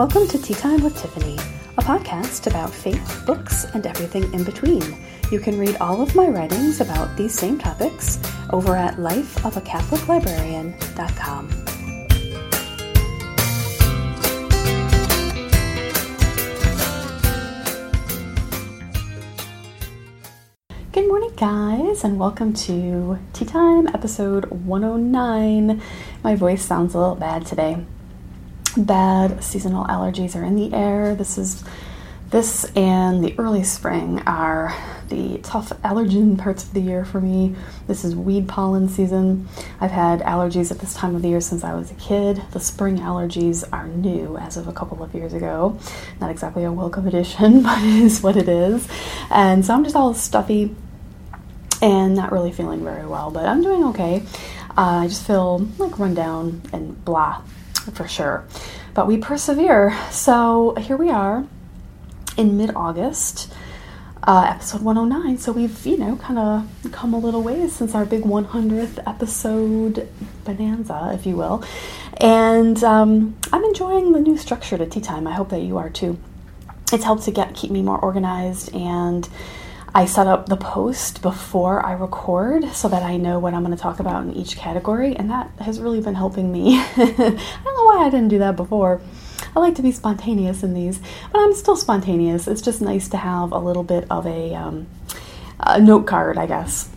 Welcome to Tea Time with Tiffany, a podcast about faith, books, and everything in between. You can read all of my writings about these same topics over at lifeofacatholiclibrarian.com. Good morning, guys, and welcome to Tea Time episode 109. My voice sounds a little bad today. Bad seasonal allergies are in the air. This is this and the early spring are the tough allergen parts of the year for me. This is weed pollen season. I've had allergies at this time of the year since I was a kid. The spring allergies are new as of a couple of years ago. Not exactly a welcome addition, but it is what it is. And so I'm just all stuffy and not really feeling very well, but I'm doing okay. Uh, I just feel like run down and blah for sure. But we persevere. So here we are in mid August, uh, episode 109. So we've, you know, kind of come a little ways since our big 100th episode bonanza, if you will. And um, I'm enjoying the new structure to tea time. I hope that you are too. It's helped to get keep me more organized and I set up the post before I record so that I know what I'm going to talk about in each category, and that has really been helping me. I don't know why I didn't do that before. I like to be spontaneous in these, but I'm still spontaneous. It's just nice to have a little bit of a, um, a note card, I guess,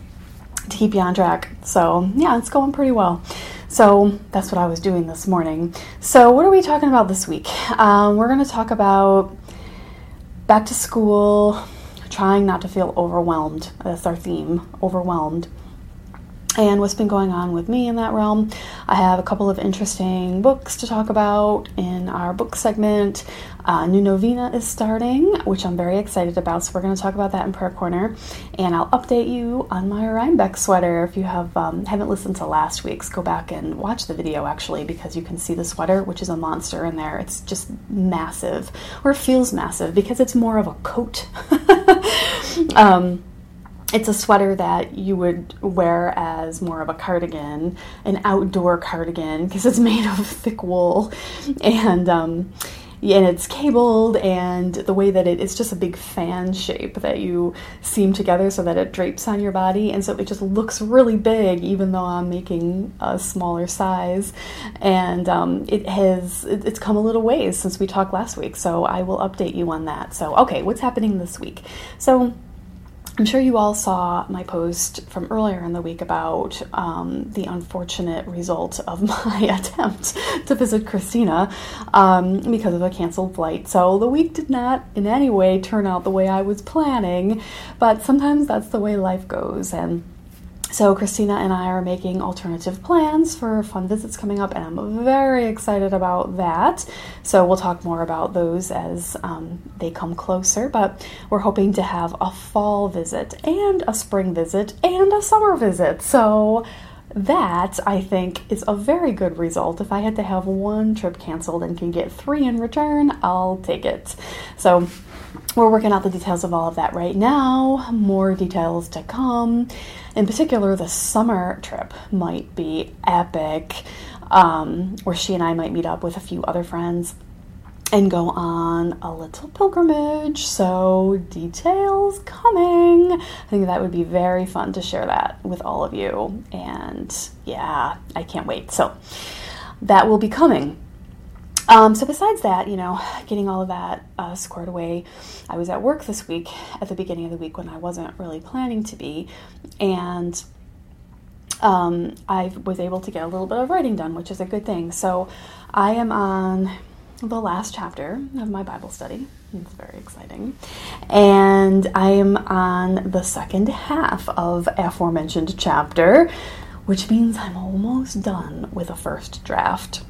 to keep you on track. So, yeah, it's going pretty well. So, that's what I was doing this morning. So, what are we talking about this week? Um, we're going to talk about back to school, trying not to feel overwhelmed. Uh, that's our theme overwhelmed. And what's been going on with me in that realm. I have a couple of interesting books to talk about in our book segment. Uh, new novena is starting, which I'm very excited about. So we're going to talk about that in prayer corner, and I'll update you on my Rhinebeck sweater. If you have um, haven't listened to last week's, go back and watch the video actually, because you can see the sweater, which is a monster in there. It's just massive, or feels massive because it's more of a coat. um, it's a sweater that you would wear as more of a cardigan, an outdoor cardigan, because it's made of thick wool, and um, and it's cabled, and the way that it, it's just a big fan shape that you seam together so that it drapes on your body, and so it just looks really big, even though I'm making a smaller size, and um, it has it, it's come a little ways since we talked last week, so I will update you on that. So okay, what's happening this week? So I'm sure you all saw my post from earlier in the week about um, the unfortunate result of my attempt to visit Christina um, because of a canceled flight. So the week did not in any way turn out the way I was planning, but sometimes that's the way life goes. And so, Christina and I are making alternative plans for fun visits coming up, and I'm very excited about that. So, we'll talk more about those as um, they come closer. But we're hoping to have a fall visit, and a spring visit, and a summer visit. So, that I think is a very good result. If I had to have one trip canceled and can get three in return, I'll take it. So, we're working out the details of all of that right now. More details to come. In particular, the summer trip might be epic, um, where she and I might meet up with a few other friends and go on a little pilgrimage. So, details coming. I think that would be very fun to share that with all of you. And yeah, I can't wait. So, that will be coming. Um, so besides that, you know, getting all of that uh, squared away, I was at work this week at the beginning of the week when I wasn't really planning to be, and um, I was able to get a little bit of writing done, which is a good thing. So I am on the last chapter of my Bible study. It's very exciting. And I am on the second half of aforementioned chapter, which means I'm almost done with a first draft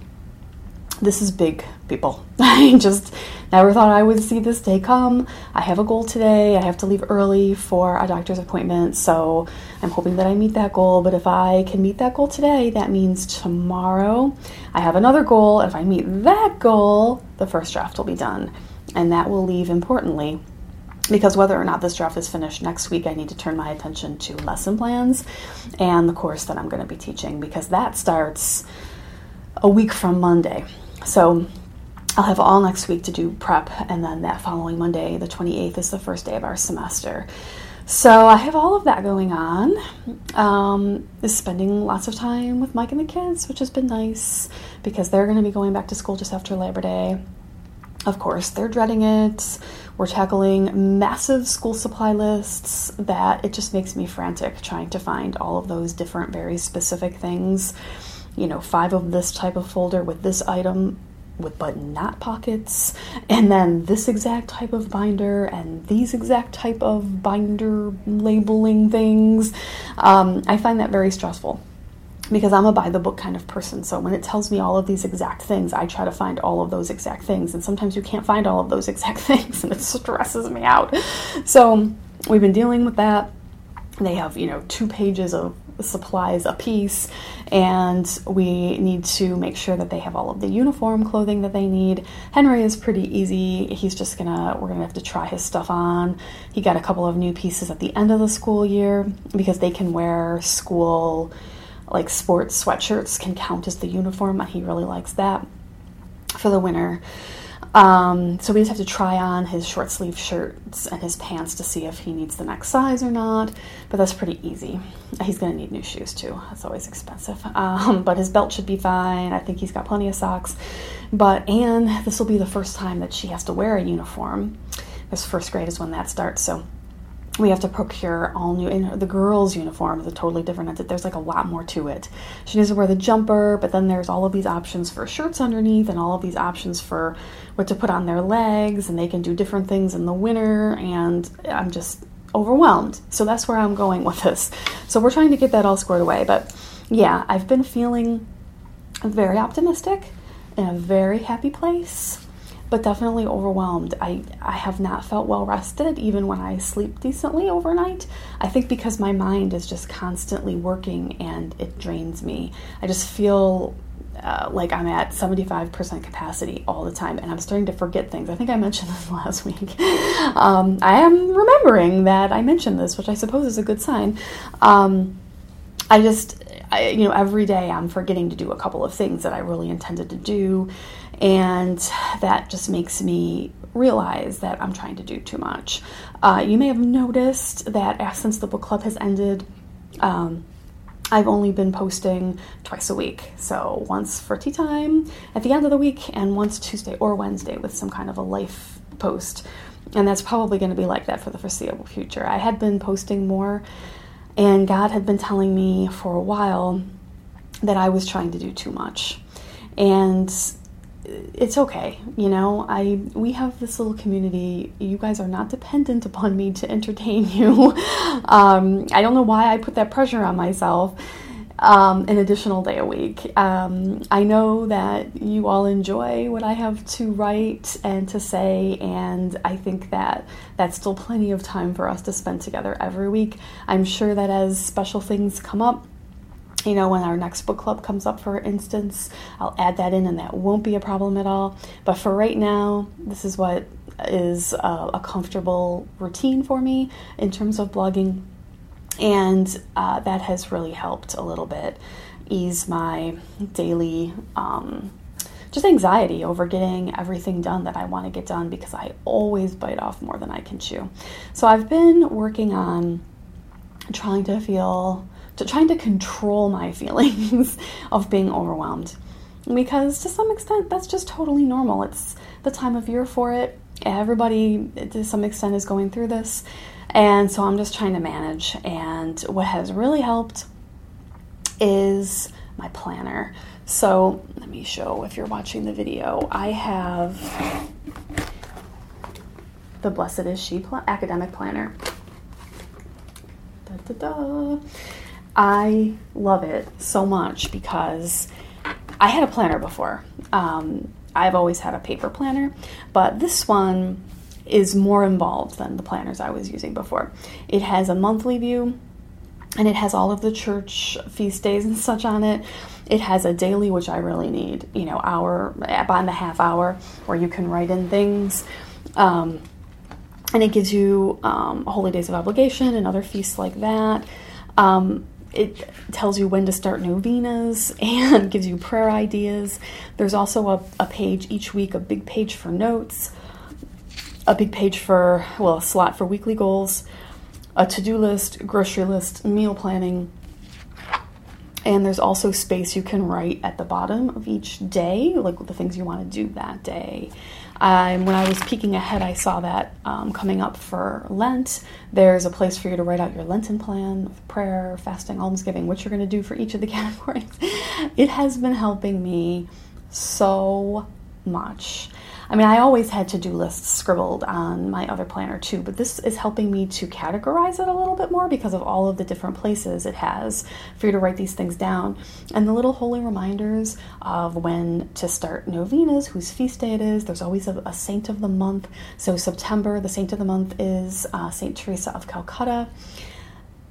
this is big, people. I just never thought I would see this day come. I have a goal today. I have to leave early for a doctor's appointment, so I'm hoping that I meet that goal. But if I can meet that goal today, that means tomorrow I have another goal. If I meet that goal, the first draft will be done. And that will leave, importantly, because whether or not this draft is finished next week, I need to turn my attention to lesson plans and the course that I'm going to be teaching because that starts a week from Monday. So I'll have all next week to do prep, and then that following Monday, the 28th, is the first day of our semester. So I have all of that going on. Um, is spending lots of time with Mike and the kids, which has been nice because they're going to be going back to school just after Labor Day. Of course, they're dreading it. We're tackling massive school supply lists that it just makes me frantic trying to find all of those different, very specific things. You know, five of this type of folder with this item with but not pockets, and then this exact type of binder and these exact type of binder labeling things. Um, I find that very stressful because I'm a by the book kind of person. So when it tells me all of these exact things, I try to find all of those exact things. And sometimes you can't find all of those exact things and it stresses me out. So we've been dealing with that. They have, you know, two pages of supplies a piece and we need to make sure that they have all of the uniform clothing that they need. Henry is pretty easy. He's just gonna we're gonna have to try his stuff on. He got a couple of new pieces at the end of the school year because they can wear school like sports sweatshirts can count as the uniform and he really likes that for the winter um, so we just have to try on his short sleeve shirts and his pants to see if he needs the next size or not. But that's pretty easy. He's going to need new shoes too. That's always expensive. Um, but his belt should be fine. I think he's got plenty of socks. But Anne, this will be the first time that she has to wear a uniform. This first grade is when that starts. So we have to procure all new in the girls uniform is a totally different there's like a lot more to it. She needs to wear the jumper but then there's all of these options for shirts underneath and all of these options for what to put on their legs and they can do different things in the winter and i'm just overwhelmed. So that's where i'm going with this. So we're trying to get that all squared away but yeah i've been feeling very optimistic in a very happy place but definitely overwhelmed. I, I have not felt well rested even when I sleep decently overnight. I think because my mind is just constantly working and it drains me. I just feel uh, like I'm at 75% capacity all the time and I'm starting to forget things. I think I mentioned this last week. Um, I am remembering that I mentioned this, which I suppose is a good sign. Um, I just, I, you know, every day I'm forgetting to do a couple of things that I really intended to do. And that just makes me realize that I'm trying to do too much. Uh, you may have noticed that since the book club has ended, um, I've only been posting twice a week. So once for tea time at the end of the week, and once Tuesday or Wednesday with some kind of a life post. And that's probably going to be like that for the foreseeable future. I had been posting more, and God had been telling me for a while that I was trying to do too much. And it's okay you know? I we have this little community. You guys are not dependent upon me to entertain you. Um, i don't know why i put that pressure on myself um, an additional day a week. Um, i know that you all enjoy what i have to write and to say and i think that that's still plenty of time for us to spend together every week. I'm sure that as special things come up you know, when our next book club comes up, for instance, I'll add that in and that won't be a problem at all. But for right now, this is what is a, a comfortable routine for me in terms of blogging. And uh, that has really helped a little bit ease my daily um, just anxiety over getting everything done that I want to get done because I always bite off more than I can chew. So I've been working on trying to feel to trying to control my feelings of being overwhelmed. Because to some extent, that's just totally normal. It's the time of year for it. Everybody, to some extent, is going through this. And so I'm just trying to manage. And what has really helped is my planner. So let me show if you're watching the video. I have the Blessed is She pl- academic planner. Da, da, da. I love it so much because I had a planner before. Um, I've always had a paper planner, but this one is more involved than the planners I was using before. It has a monthly view and it has all of the church feast days and such on it. It has a daily, which I really need, you know, hour, about the half hour, where you can write in things. Um, and it gives you um, holy days of obligation and other feasts like that. Um, it tells you when to start novenas and gives you prayer ideas. There's also a, a page each week, a big page for notes, a big page for, well, a slot for weekly goals, a to do list, grocery list, meal planning. And there's also space you can write at the bottom of each day, like the things you want to do that day. Um, when I was peeking ahead, I saw that um, coming up for Lent, there's a place for you to write out your Lenten plan of prayer, fasting, almsgiving, what you're going to do for each of the categories. it has been helping me so much. I mean, I always had to do lists scribbled on my other planner too, but this is helping me to categorize it a little bit more because of all of the different places it has for you to write these things down. And the little holy reminders of when to start novenas, whose feast day it is. There's always a, a saint of the month. So, September, the saint of the month is uh, Saint Teresa of Calcutta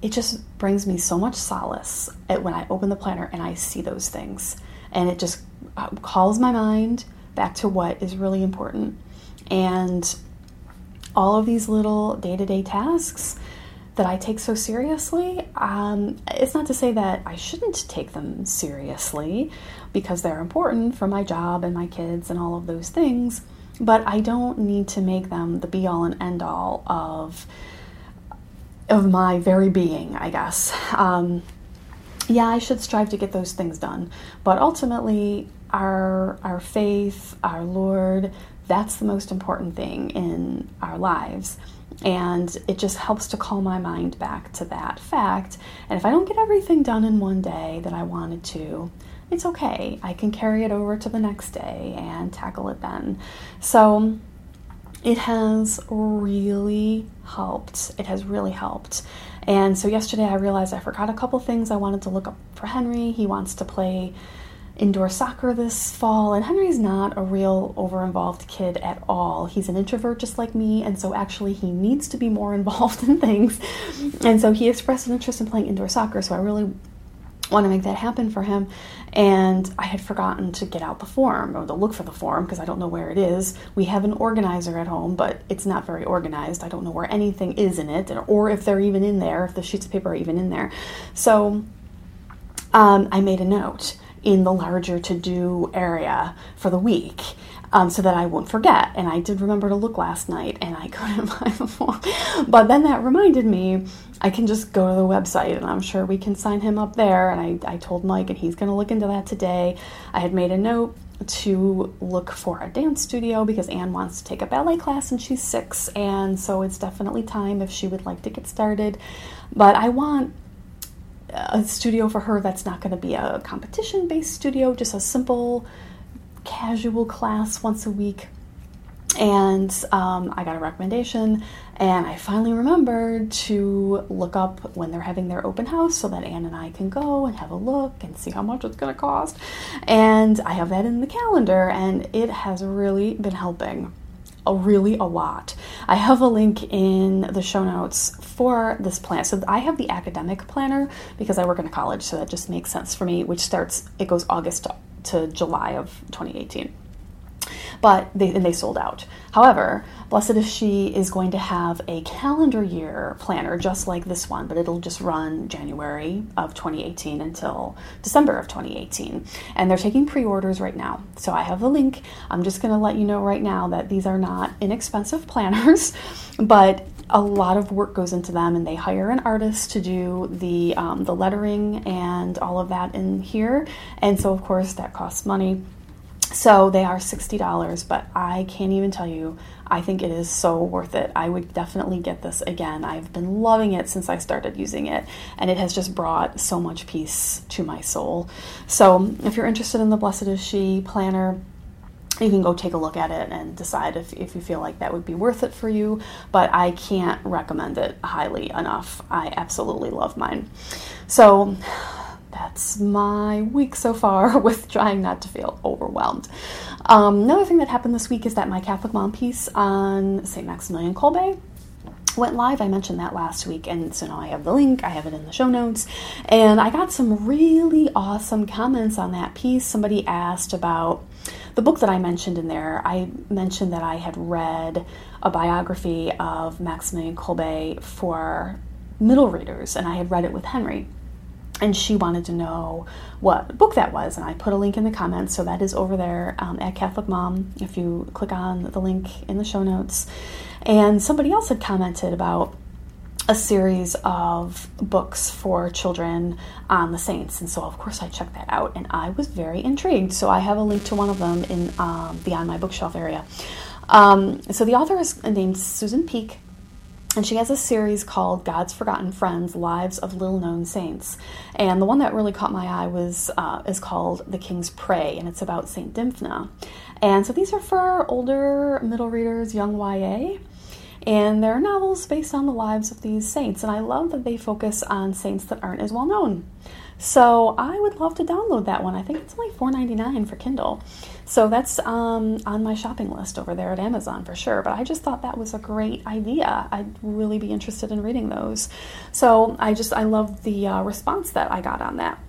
it just brings me so much solace when I open the planner and I see those things. And it just uh, calls my mind back to what is really important. And all of these little day to day tasks that I take so seriously, um, it's not to say that I shouldn't take them seriously because they're important for my job and my kids and all of those things, but I don't need to make them the be all and end all of of my very being, I guess. Um, yeah, I should strive to get those things done, but ultimately, our our faith, our Lord, that's the most important thing in our lives. And it just helps to call my mind back to that fact. And if I don't get everything done in one day that I wanted to, it's okay. I can carry it over to the next day and tackle it then. So it has really helped. It has really helped. And so yesterday I realized I forgot a couple things I wanted to look up for Henry. He wants to play indoor soccer this fall, and Henry's not a real over involved kid at all. He's an introvert just like me, and so actually he needs to be more involved in things. And so he expressed an interest in playing indoor soccer, so I really want to make that happen for him. And I had forgotten to get out the form or to look for the form because I don't know where it is. We have an organizer at home, but it's not very organized. I don't know where anything is in it or if they're even in there, if the sheets of paper are even in there. So um, I made a note in the larger to do area for the week. Um, so that I won't forget. And I did remember to look last night and I couldn't find the form. But then that reminded me I can just go to the website and I'm sure we can sign him up there. And I, I told Mike and he's going to look into that today. I had made a note to look for a dance studio because Anne wants to take a ballet class and she's six. And so it's definitely time if she would like to get started. But I want a studio for her that's not going to be a competition based studio, just a simple, casual class once a week. And um, I got a recommendation, and I finally remembered to look up when they're having their open house so that Anne and I can go and have a look and see how much it's going to cost. And I have that in the calendar, and it has really been helping a really a lot. I have a link in the show notes for this plan. So I have the academic planner because I work in a college, so that just makes sense for me, which starts it goes August to, to July of 2018 but they and they sold out. However, Blessed is She is going to have a calendar year planner just like this one, but it'll just run January of 2018 until December of 2018. And they're taking pre-orders right now. So I have the link. I'm just going to let you know right now that these are not inexpensive planners, but a lot of work goes into them and they hire an artist to do the um, the lettering and all of that in here and so of course that costs money so they are $60, but I can't even tell you. I think it is so worth it. I would definitely get this again. I've been loving it since I started using it, and it has just brought so much peace to my soul. So if you're interested in the Blessed is She planner, you can go take a look at it and decide if, if you feel like that would be worth it for you. But I can't recommend it highly enough. I absolutely love mine. So that's my week so far with trying not to feel overwhelmed. Um, another thing that happened this week is that my Catholic Mom piece on St. Maximilian Kolbe went live. I mentioned that last week, and so now I have the link, I have it in the show notes. And I got some really awesome comments on that piece. Somebody asked about the book that I mentioned in there. I mentioned that I had read a biography of Maximilian Kolbe for middle readers, and I had read it with Henry. And she wanted to know what book that was and i put a link in the comments so that is over there um, at catholic mom if you click on the link in the show notes. And somebody else had commented about a series of books for children on the saints and so of course i checked that out and i was very intrigued. So i have a link to one of them in um, beyond my bookshelf area. Um, so the author is named susan Peek and she has a series called God's Forgotten Friends: Lives of Little Known Saints. And the one that really caught my eye was uh, is called The King's Prey, and it's about Saint Dymphna. And so these are for older middle readers, young YA. And they're novels based on the lives of these saints. And I love that they focus on saints that aren't as well known. So I would love to download that one. I think it's only $4.99 for Kindle. So that's um, on my shopping list over there at Amazon for sure. But I just thought that was a great idea. I'd really be interested in reading those. So I just, I love the uh, response that I got on that.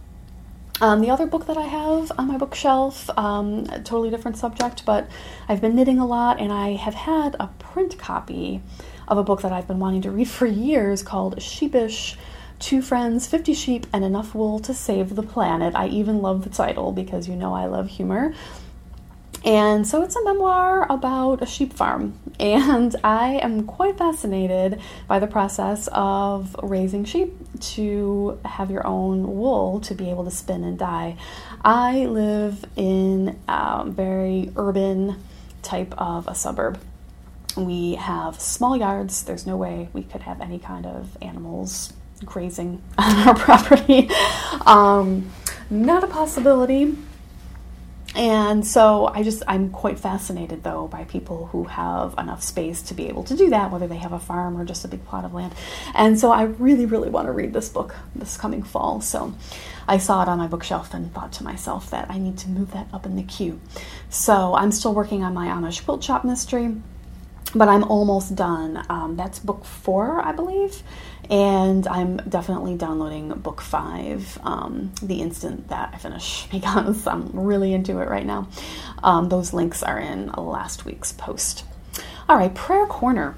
Um, the other book that I have on my bookshelf, um, a totally different subject, but I've been knitting a lot and I have had a print copy of a book that I've been wanting to read for years called Sheepish Two Friends, 50 Sheep, and Enough Wool to Save the Planet. I even love the title because you know I love humor. And so it's a memoir about a sheep farm. And I am quite fascinated by the process of raising sheep to have your own wool to be able to spin and dye. I live in a very urban type of a suburb. We have small yards. There's no way we could have any kind of animals grazing on our property. Um, not a possibility. And so I just, I'm quite fascinated though by people who have enough space to be able to do that, whether they have a farm or just a big plot of land. And so I really, really want to read this book this coming fall. So I saw it on my bookshelf and thought to myself that I need to move that up in the queue. So I'm still working on my Amish quilt shop mystery but I'm almost done. Um, that's book four, I believe, and I'm definitely downloading book five um, the instant that I finish because I'm really into it right now. Um, those links are in last week's post. All right, prayer corner.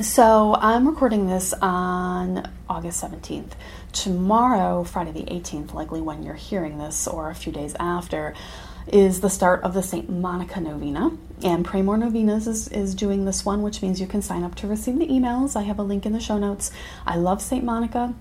So I'm recording this on August 17th. Tomorrow, Friday the 18th, likely when you're hearing this, or a few days after, is the start of the St. Monica Novena. And Pray More Novenas is, is doing this one, which means you can sign up to receive the emails. I have a link in the show notes. I love St. Monica.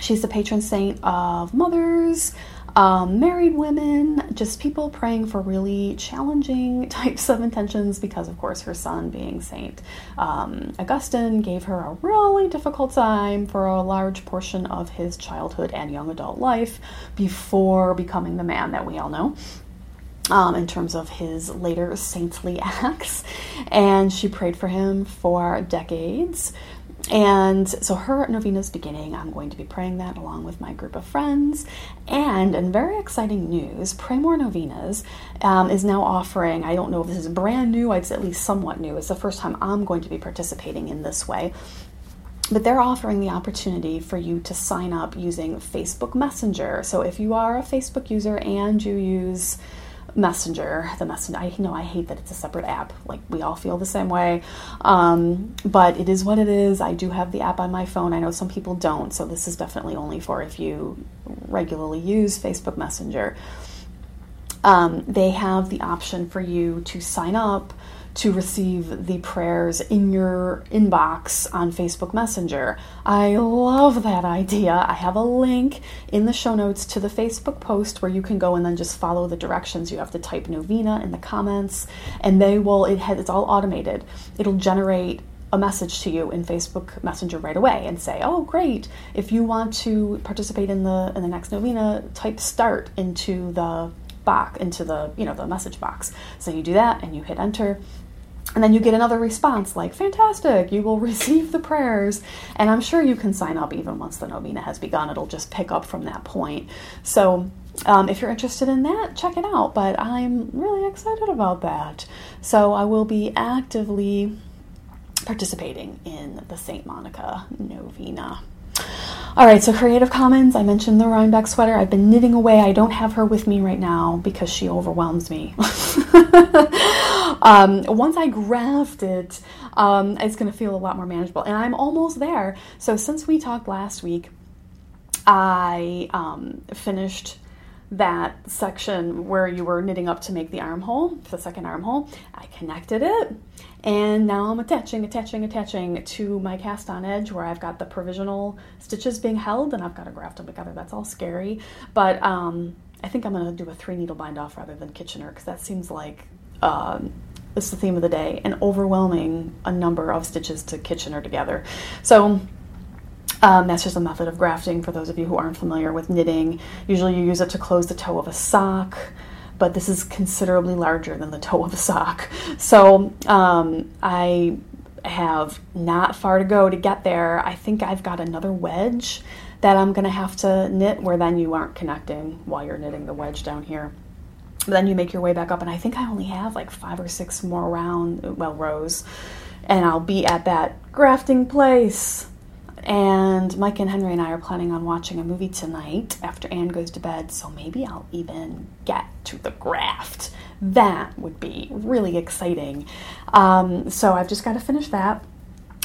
She's the patron saint of mothers, um, married women, just people praying for really challenging types of intentions because, of course, her son, being Saint um, Augustine, gave her a really difficult time for a large portion of his childhood and young adult life before becoming the man that we all know um, in terms of his later saintly acts. And she prayed for him for decades. And so her novena's beginning. I'm going to be praying that along with my group of friends. And in very exciting news, Pray More Novenas um, is now offering, I don't know if this is brand new, it's at least somewhat new. It's the first time I'm going to be participating in this way. But they're offering the opportunity for you to sign up using Facebook Messenger. So if you are a Facebook user and you use Messenger, the Messenger. I know I hate that it's a separate app. Like we all feel the same way, um, but it is what it is. I do have the app on my phone. I know some people don't, so this is definitely only for if you regularly use Facebook Messenger. Um, they have the option for you to sign up to receive the prayers in your inbox on Facebook Messenger. I love that idea. I have a link in the show notes to the Facebook post where you can go and then just follow the directions. You have to type novena in the comments, and they will, it has, it's all automated. It'll generate a message to you in Facebook Messenger right away and say, "Oh, great! If you want to participate in the in the next novena, type start into the box into the you know the message box." So you do that and you hit enter, and then you get another response like, fantastic, you will receive the prayers. And I'm sure you can sign up even once the novena has begun. It'll just pick up from that point. So um, if you're interested in that, check it out. But I'm really excited about that. So I will be actively participating in the St. Monica novena. All right, so Creative Commons, I mentioned the Rhinebeck sweater. I've been knitting away. I don't have her with me right now because she overwhelms me. um, once I graft it, um, it's going to feel a lot more manageable. And I'm almost there. So since we talked last week, I um, finished that section where you were knitting up to make the armhole, the second armhole. I connected it and now I'm attaching, attaching, attaching to my cast on edge where I've got the provisional stitches being held and I've got to graft them together. That's all scary. But um, I think I'm going to do a three needle bind off rather than Kitchener because that seems like um, it's the theme of the day an overwhelming a number of stitches to Kitchener together. So um, that's just a method of grafting for those of you who aren't familiar with knitting. Usually you use it to close the toe of a sock, but this is considerably larger than the toe of a sock. So um, I have not far to go to get there. I think I've got another wedge that I'm going to have to knit where then you aren't connecting while you're knitting the wedge down here. But then you make your way back up, and I think I only have like five or six more round, well, rows, and I'll be at that grafting place and Mike and Henry and I are planning on watching a movie tonight after Anne goes to bed, so maybe I'll even get to the graft. That would be really exciting. Um, so I've just got to finish that.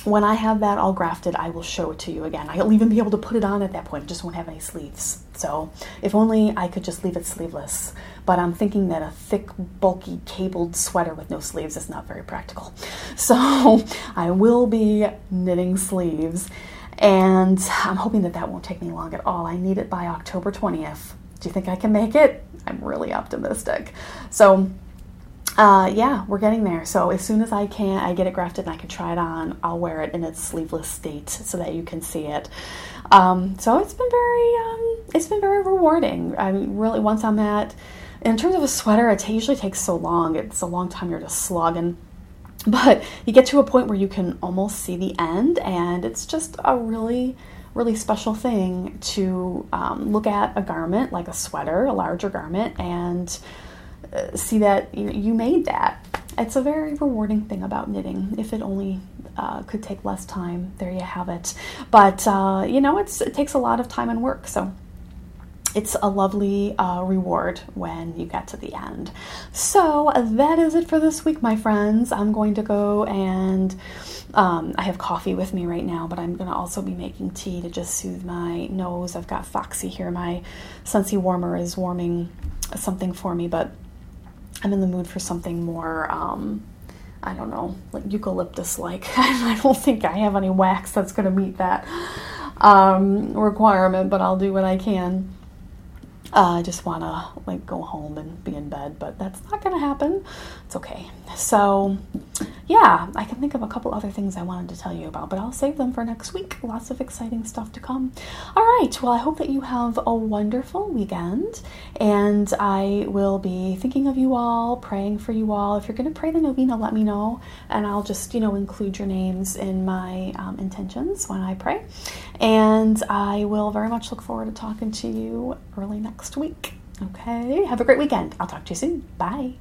When I have that all grafted, I will show it to you again. I'll even be able to put it on at that point, just won't have any sleeves. So if only I could just leave it sleeveless. But I'm thinking that a thick, bulky, cabled sweater with no sleeves is not very practical. So I will be knitting sleeves and I'm hoping that that won't take me long at all. I need it by October 20th. Do you think I can make it? I'm really optimistic. So, uh, yeah, we're getting there. So as soon as I can, I get it grafted and I can try it on. I'll wear it in its sleeveless state so that you can see it. Um, so it's been very, um, it's been very rewarding. I mean, really, once I'm at, in terms of a sweater, it usually takes so long. It's a long time you're just slogging but you get to a point where you can almost see the end, and it's just a really, really special thing to um, look at a garment like a sweater, a larger garment, and uh, see that you, made that. It's a very rewarding thing about knitting. If it only uh, could take less time, there you have it. But uh, you know, it takes a lot of time and work, so it's a lovely uh, reward when you get to the end. So that is it for this week, my friends. I'm going to go and um, I have coffee with me right now, but I'm going to also be making tea to just soothe my nose. I've got Foxy here. My Scentsy warmer is warming something for me, but I'm in the mood for something more. Um, I don't know, like eucalyptus like. I don't think I have any wax that's going to meet that um, requirement, but I'll do what I can. Uh, I just want to like go home and be in bed, but that's not going to happen. It's okay. So, yeah, I can think of a couple other things I wanted to tell you about, but I'll save them for next week. Lots of exciting stuff to come. All right, well, I hope that you have a wonderful weekend, and I will be thinking of you all, praying for you all. If you're going to pray the novena, let me know, and I'll just, you know, include your names in my um, intentions when I pray. And I will very much look forward to talking to you early next week. Okay, have a great weekend. I'll talk to you soon. Bye.